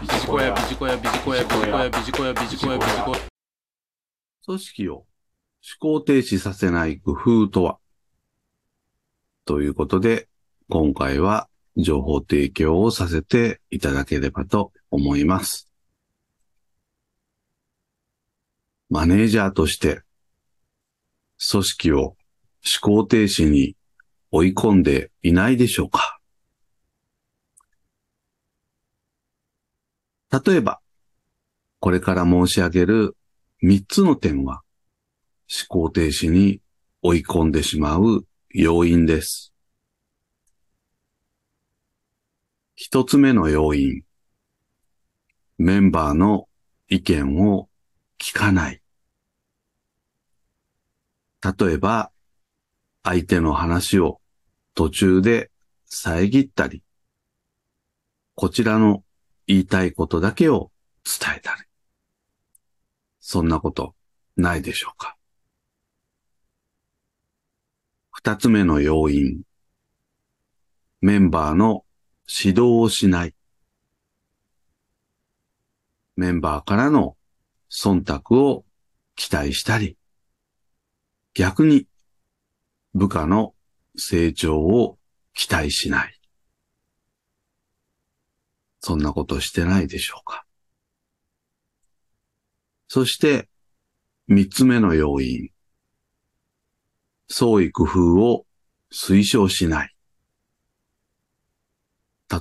ビジコヤ、ビジコヤ、ビジコヤ、ビジコヤ、ビジコヤ、ビジコヤ、ビジコヤ。組織を思考停止させない工夫とは？ということで、今回は情報提供をさせていただければと思います。マネージャーとして、組織を思考停止に追い込んでいないでしょうか？例えば、これから申し上げる3つの点は、思考停止に追い込んでしまう要因です。一つ目の要因。メンバーの意見を聞かない。例えば、相手の話を途中で遮ったり、こちらの言いたいことだけを伝えたり。そんなことないでしょうか。二つ目の要因。メンバーの指導をしない。メンバーからの忖度を期待したり、逆に部下の成長を期待しない。そんなことしてないでしょうか。そして、三つ目の要因。創意工夫を推奨しない。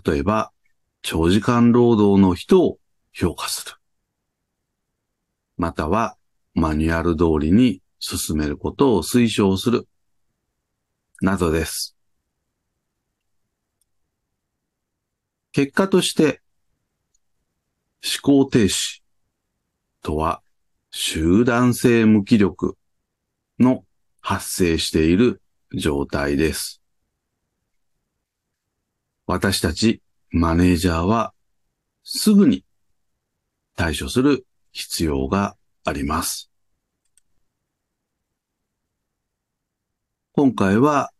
例えば、長時間労働の人を評価する。または、マニュアル通りに進めることを推奨する。などです。結果として、思考停止とは集団性無気力の発生している状態です。私たちマネージャーはすぐに対処する必要があります。今回は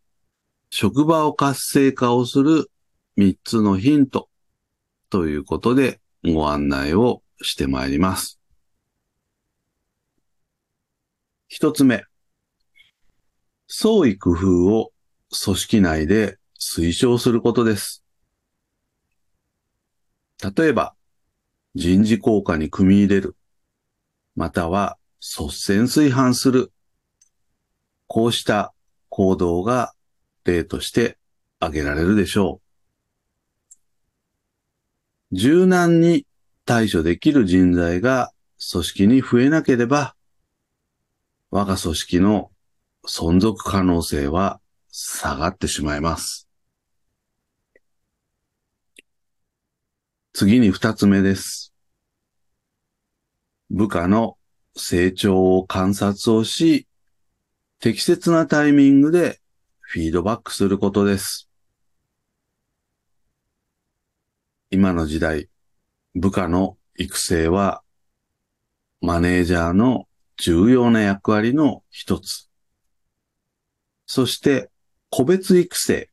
職場を活性化をする3つのヒントということでご案内をしてまいります。一つ目。創意工夫を組織内で推奨することです。例えば、人事効果に組み入れる。または、率先炊飯する。こうした行動が例として挙げられるでしょう。柔軟に対処できる人材が組織に増えなければ、我が組織の存続可能性は下がってしまいます。次に二つ目です。部下の成長を観察をし、適切なタイミングでフィードバックすることです。今の時代、部下の育成は、マネージャーの重要な役割の一つ。そして、個別育成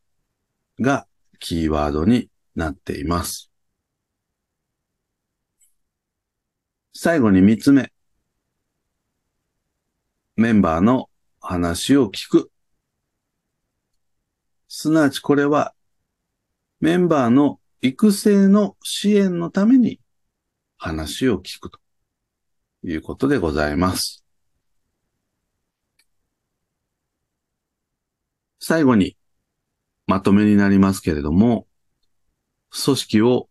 がキーワードになっています。最後に三つ目。メンバーの話を聞く。すなわちこれは、メンバーの育成の支援のために話を聞くということでございます。最後にまとめになりますけれども、組織を思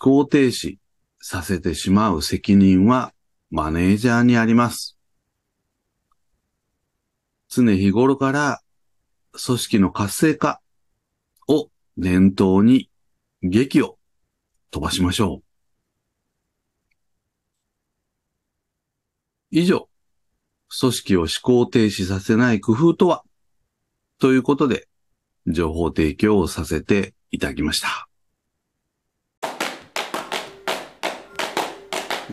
考停止させてしまう責任はマネージャーにあります。常日頃から組織の活性化を念頭に劇を飛ばしましょう。以上、組織を思考停止させない工夫とは？ということで、情報提供をさせていただきました。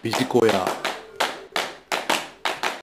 ビジコヤ。